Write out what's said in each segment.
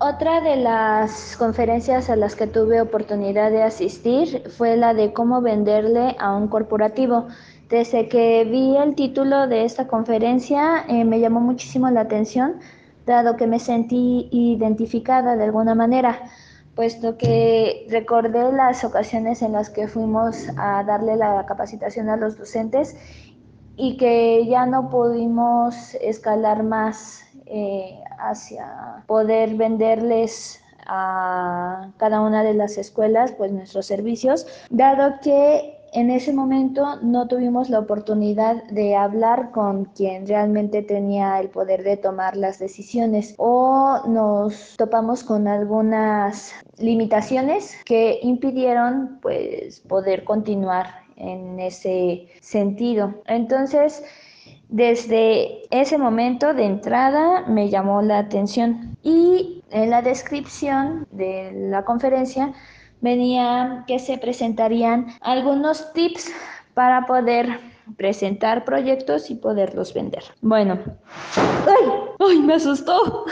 Otra de las conferencias a las que tuve oportunidad de asistir fue la de cómo venderle a un corporativo. Desde que vi el título de esta conferencia eh, me llamó muchísimo la atención, dado que me sentí identificada de alguna manera, puesto que recordé las ocasiones en las que fuimos a darle la capacitación a los docentes y que ya no pudimos escalar más eh, hacia poder venderles a cada una de las escuelas pues nuestros servicios, dado que en ese momento no tuvimos la oportunidad de hablar con quien realmente tenía el poder de tomar las decisiones o nos topamos con algunas limitaciones que impidieron pues poder continuar en ese sentido. Entonces, desde ese momento de entrada me llamó la atención y en la descripción de la conferencia venía que se presentarían algunos tips para poder presentar proyectos y poderlos vender. Bueno, ¡ay! ¡Ay! Me asustó.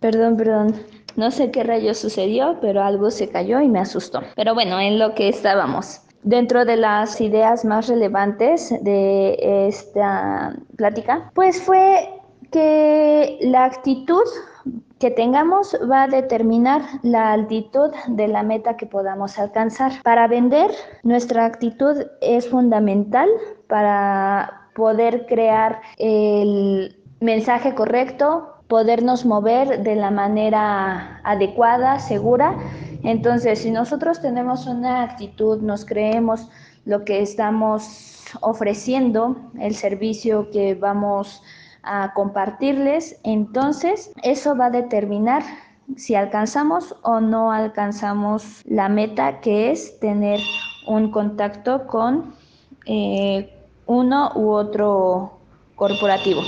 Perdón, perdón. No sé qué rayo sucedió, pero algo se cayó y me asustó. Pero bueno, en lo que estábamos. Dentro de las ideas más relevantes de esta plática, pues fue que la actitud que tengamos va a determinar la altitud de la meta que podamos alcanzar. Para vender, nuestra actitud es fundamental para poder crear el mensaje correcto, podernos mover de la manera adecuada, segura. Entonces, si nosotros tenemos una actitud, nos creemos lo que estamos ofreciendo, el servicio que vamos a compartirles, entonces eso va a determinar si alcanzamos o no alcanzamos la meta que es tener un contacto con eh, uno u otro corporativo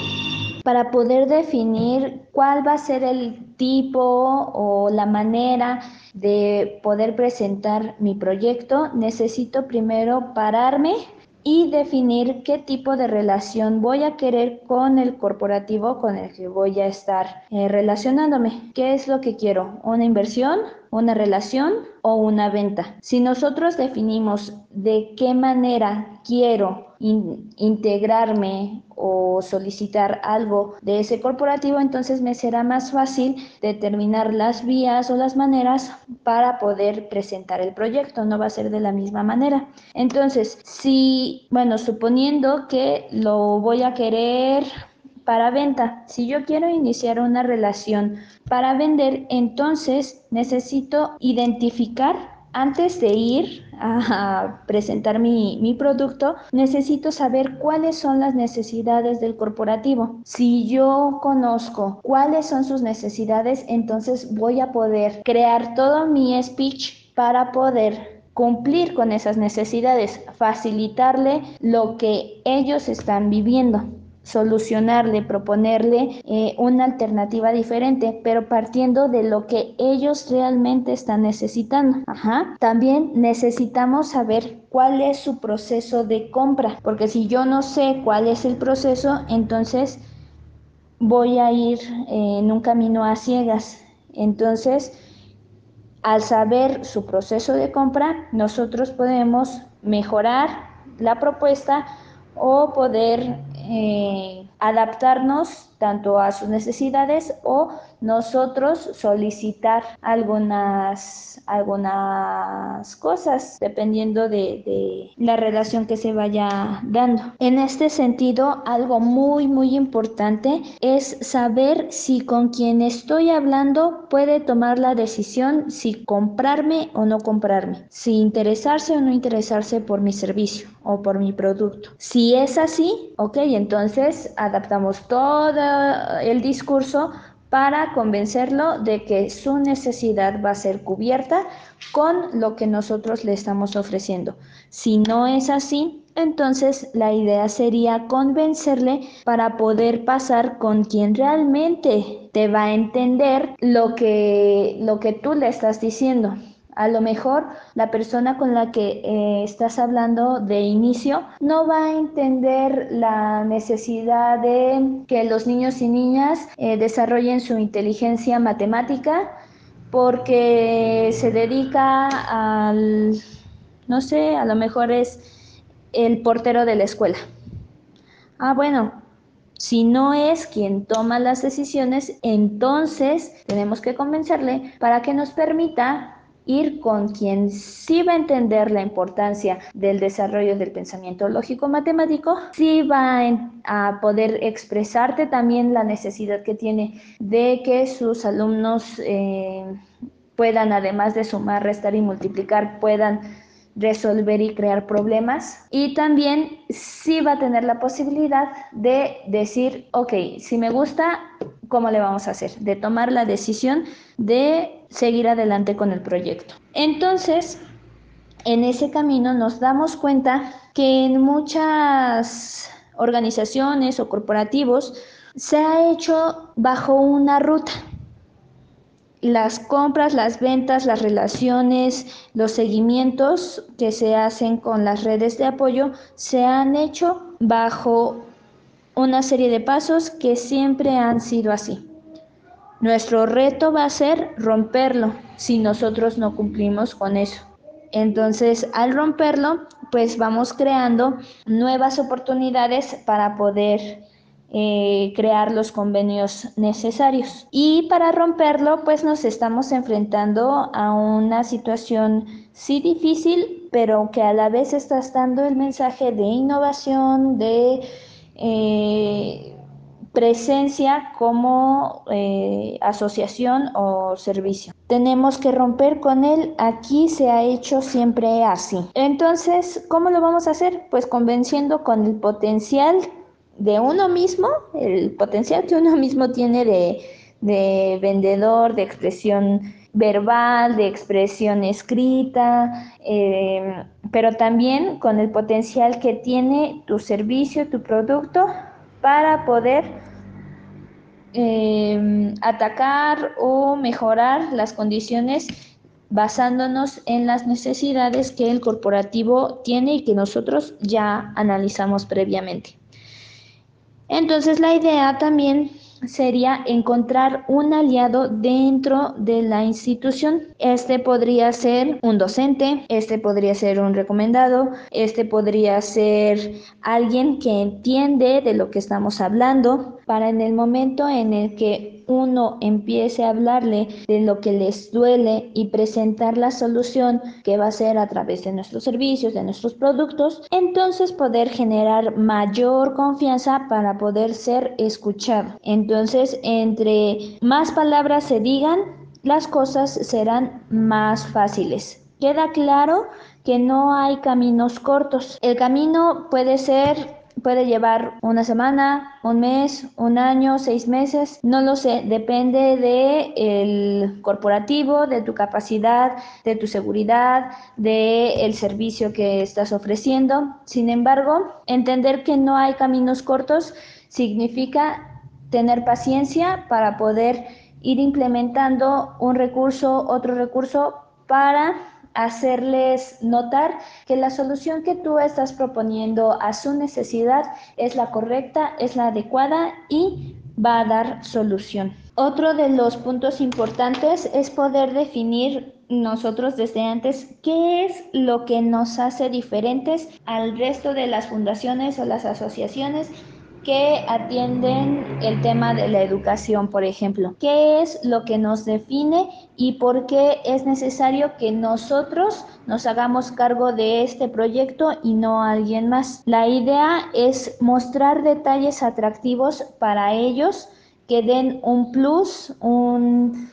para poder definir cuál va a ser el tipo o la manera de poder presentar mi proyecto, necesito primero pararme y definir qué tipo de relación voy a querer con el corporativo con el que voy a estar eh, relacionándome. ¿Qué es lo que quiero? ¿Una inversión? ¿Una relación? ¿O una venta? Si nosotros definimos de qué manera quiero integrarme o solicitar algo de ese corporativo, entonces me será más fácil determinar las vías o las maneras para poder presentar el proyecto. No va a ser de la misma manera. Entonces, si, bueno, suponiendo que lo voy a querer para venta. Si yo quiero iniciar una relación para vender, entonces necesito identificar antes de ir a presentar mi, producto, necesito saber cuáles son las necesidades del corporativo. Si yo conozco cuáles son sus necesidades, entonces voy a poder crear todo mi speech para poder cumplir con esas necesidades, facilitarle lo que ellos están viviendo solucionarle, proponerle eh, una alternativa diferente, pero partiendo de lo que ellos realmente están necesitando. También necesitamos saber cuál es su proceso de compra, porque si yo no sé cuál es el proceso, entonces voy a ir eh, en un camino a ciegas. Entonces, al saber su proceso de compra, nosotros podemos mejorar la propuesta o poder eh, adaptarnos tanto a sus necesidades o nosotros solicitar algunas, algunas cosas dependiendo de, la relación que se vaya dando. En este sentido, algo muy, muy importante es saber si con quien estoy hablando puede tomar la decisión si comprarme o no comprarme, si interesarse o no interesarse por mi servicio o por mi producto. Si es así, ok, entonces adaptamos todo el discurso para convencerlo de que su necesidad va a ser cubierta con lo que nosotros le estamos ofreciendo. Si no es así, entonces la idea sería convencerle para poder pasar con quien realmente te va a entender lo que, lo que tú le estás diciendo. A lo mejor la persona con la que eh, estás hablando de inicio no va a entender la necesidad de que los niños y niñas eh, desarrollen su inteligencia matemática porque se dedica al, no sé, a lo mejor es el portero de la escuela. Ah, bueno, si no es quien toma las decisiones, entonces tenemos que convencerle para que nos permita ir con quien sí va a entender la importancia del desarrollo del pensamiento lógico matemático, sí va a poder expresarte también la necesidad que tiene de que sus alumnos eh, puedan, además de sumar, restar y multiplicar, puedan resolver y crear problemas. Y también sí va a tener la posibilidad de decir, ok, si me gusta, ¿cómo le vamos a hacer? De tomar la decisión de seguir adelante con el proyecto. Entonces, en ese camino nos damos cuenta que en muchas organizaciones o corporativos se ha hecho bajo una ruta las compras, las ventas, las relaciones, los seguimientos que se hacen con las redes de apoyo se han hecho bajo una serie de pasos que siempre han sido así. Nuestro reto va a ser romperlo si nosotros no cumplimos con eso. Entonces, al romperlo, pues vamos creando nuevas oportunidades para poder eh, crear los convenios necesarios. Y para romperlo, pues nos estamos enfrentando a una situación sí difícil, pero que a la vez está dando el mensaje de innovación, de eh, presencia como eh, asociación o servicio. Tenemos que romper con él, aquí se ha hecho siempre así. Entonces, ¿cómo lo vamos a hacer? Pues convenciendo con el potencial de uno mismo, el potencial que uno mismo tiene de, vendedor, de expresión verbal, de expresión escrita, em, pero también con el potencial que tiene tu servicio, tu producto, para poder em, atacar o mejorar las condiciones basándonos en las necesidades que el corporativo tiene y que nosotros ya analizamos previamente. Entonces la idea también sería encontrar un aliado dentro de la institución. Este podría ser un docente, este podría ser un recomendado, este podría ser alguien que entiende de lo que estamos hablando para en el momento en el que uno empiece a hablarle de lo que les duele y presentar la solución que va a ser a través de nuestros servicios, de nuestros productos, entonces poder generar mayor confianza para poder ser escuchado. Entonces, entre más palabras se digan, las cosas serán más fáciles. Queda claro que no hay caminos cortos. El camino puede ser Puede llevar una semana, un mes, un año, seis meses, no lo sé, depende de el corporativo, de tu capacidad, de tu seguridad, de el servicio que estás ofreciendo. Sin embargo, entender que no hay caminos cortos significa tener paciencia para poder ir implementando un recurso, otro recurso para hacerles notar que la solución que tú estás proponiendo a su necesidad es la correcta, es la adecuada y va a dar solución. Otro de los puntos importantes es poder definir nosotros desde antes qué es lo que nos hace diferentes al resto de las fundaciones o las asociaciones que atienden el tema de la educación, por ejemplo. ¿Qué es lo que nos define y por qué es necesario que nosotros nos hagamos cargo de este proyecto y no alguien más? La idea es mostrar detalles atractivos para ellos que den un plus, un,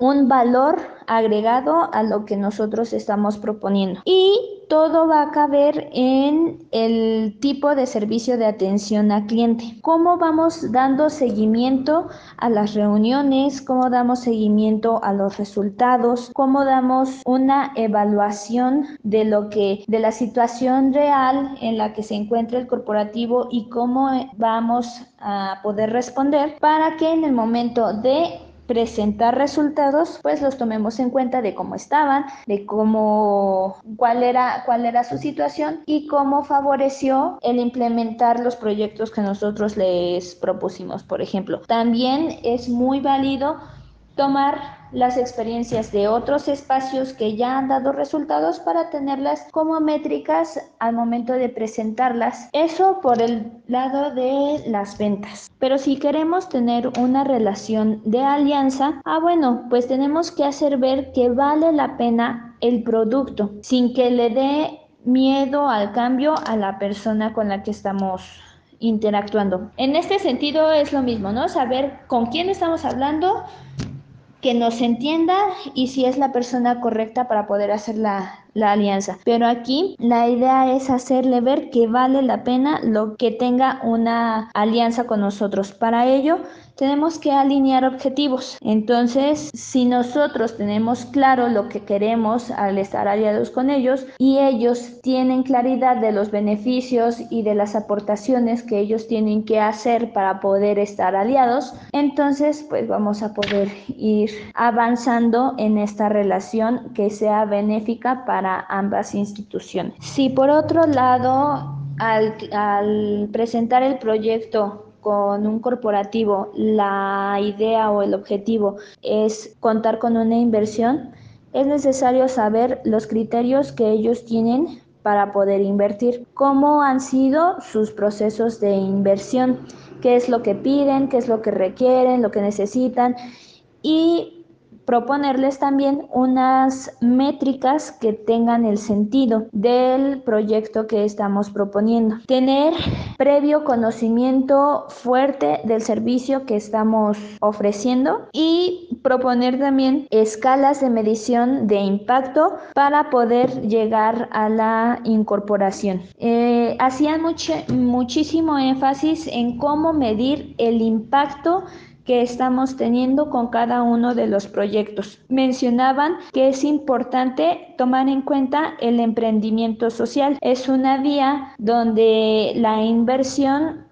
un valor agregado a lo que nosotros estamos proponiendo. Y todo va a caber en el tipo de servicio de atención al cliente. ¿Cómo vamos dando seguimiento a las reuniones? ¿Cómo damos seguimiento a los resultados? ¿Cómo damos una evaluación de lo que de la situación real en la que se encuentra el corporativo y cómo vamos a poder responder para que en el momento de presentar resultados, pues los tomemos en cuenta de cómo estaban, de cómo, cuál era, cuál era su situación y cómo favoreció el implementar los proyectos que nosotros les propusimos, por ejemplo. También es muy válido tomar las experiencias de otros espacios que ya han dado resultados para tenerlas como métricas al momento de presentarlas. Eso por el lado de las ventas. Pero si queremos tener una relación de alianza, ah bueno, pues tenemos que hacer ver que vale la pena el producto sin que le dé miedo al cambio a la persona con la que estamos interactuando. En este sentido es lo mismo, ¿no? Saber con quién estamos hablando, que nos entienda y si es la persona correcta para poder hacer la, la alianza. Pero aquí la idea es hacerle ver que vale la pena lo que tenga una alianza con nosotros. Para ello tenemos que alinear objetivos. Entonces, si nosotros tenemos claro lo que queremos al estar aliados con ellos y ellos tienen claridad de los beneficios y de las aportaciones que ellos tienen que hacer para poder estar aliados, entonces pues vamos a poder ir avanzando en esta relación que sea benéfica para ambas instituciones. Si por otro lado, al, al presentar el proyecto con un corporativo, la idea o el objetivo es contar con una inversión, es necesario saber los criterios que ellos tienen para poder invertir, cómo han sido sus procesos de inversión, qué es lo que piden, qué es lo que requieren, lo que necesitan y proponerles también unas métricas que tengan el sentido del proyecto que estamos proponiendo. Tener previo conocimiento fuerte del servicio que estamos ofreciendo y proponer también escalas de medición de impacto para poder llegar a la incorporación. Eh, hacían muchísimo énfasis en cómo medir el impacto que estamos teniendo con cada uno de los proyectos. Mencionaban que es importante tomar en cuenta el emprendimiento social. Es una vía donde la inversión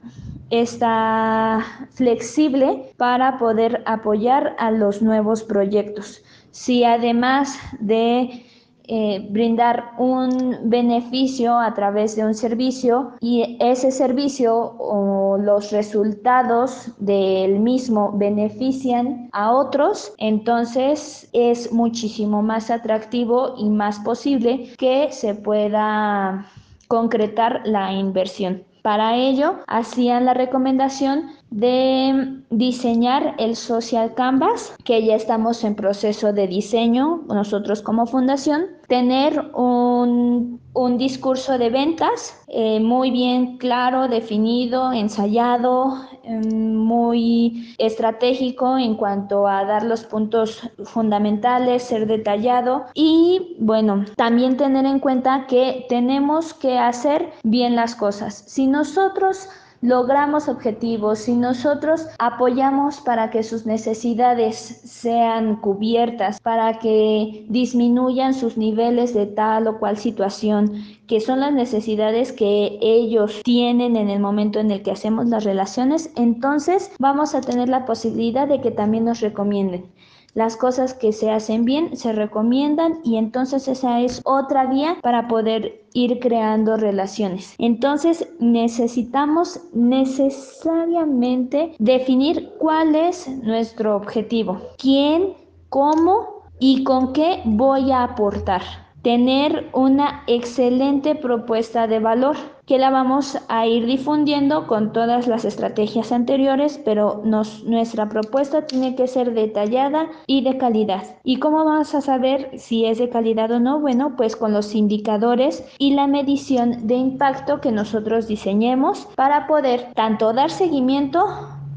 está flexible para poder apoyar a los nuevos proyectos. Si además de eh, brindar un beneficio a través de un servicio y ese servicio o los resultados del mismo benefician a otros, entonces es muchísimo más atractivo y más posible que se pueda concretar la inversión. Para ello, hacían la recomendación de diseñar el Social Canvas, que ya estamos en proceso de diseño nosotros como fundación, tener un, discurso de ventas eh, muy bien claro, definido, ensayado, em, muy estratégico en cuanto a dar los puntos fundamentales, ser detallado y bueno, también tener en cuenta que tenemos que hacer bien las cosas. Si nosotros logramos objetivos, si nosotros apoyamos para que sus necesidades sean cubiertas, para que disminuyan sus niveles de tal o cual situación, que son las necesidades que ellos tienen en el momento en el que hacemos las relaciones, entonces vamos a tener la posibilidad de que también nos recomienden. Las cosas que se hacen bien se recomiendan y entonces esa es otra vía para poder ir creando relaciones. Entonces necesitamos necesariamente definir cuál es nuestro objetivo, quién, cómo y con qué voy a aportar tener una excelente propuesta de valor que la vamos a ir difundiendo con todas las estrategias anteriores, pero nuestra propuesta tiene que ser detallada y de calidad. ¿Y cómo vamos a saber si es de calidad o no? Bueno, pues con los indicadores y la medición de impacto que nosotros diseñemos para poder tanto dar seguimiento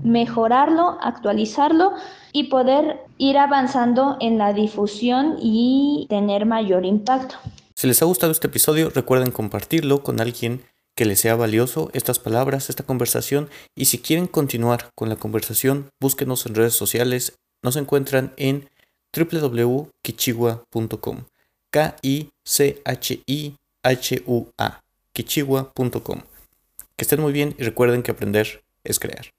mejorarlo, actualizarlo y poder ir avanzando en la difusión y tener mayor impacto. Si les ha gustado este episodio, recuerden compartirlo con alguien que les sea valioso estas palabras, esta conversación y si quieren continuar con la conversación, búsquenos en redes sociales. Nos encuentran en www.kichigua.com. K I C H I H U A. kichigua.com. Que estén muy bien y recuerden que aprender es crear.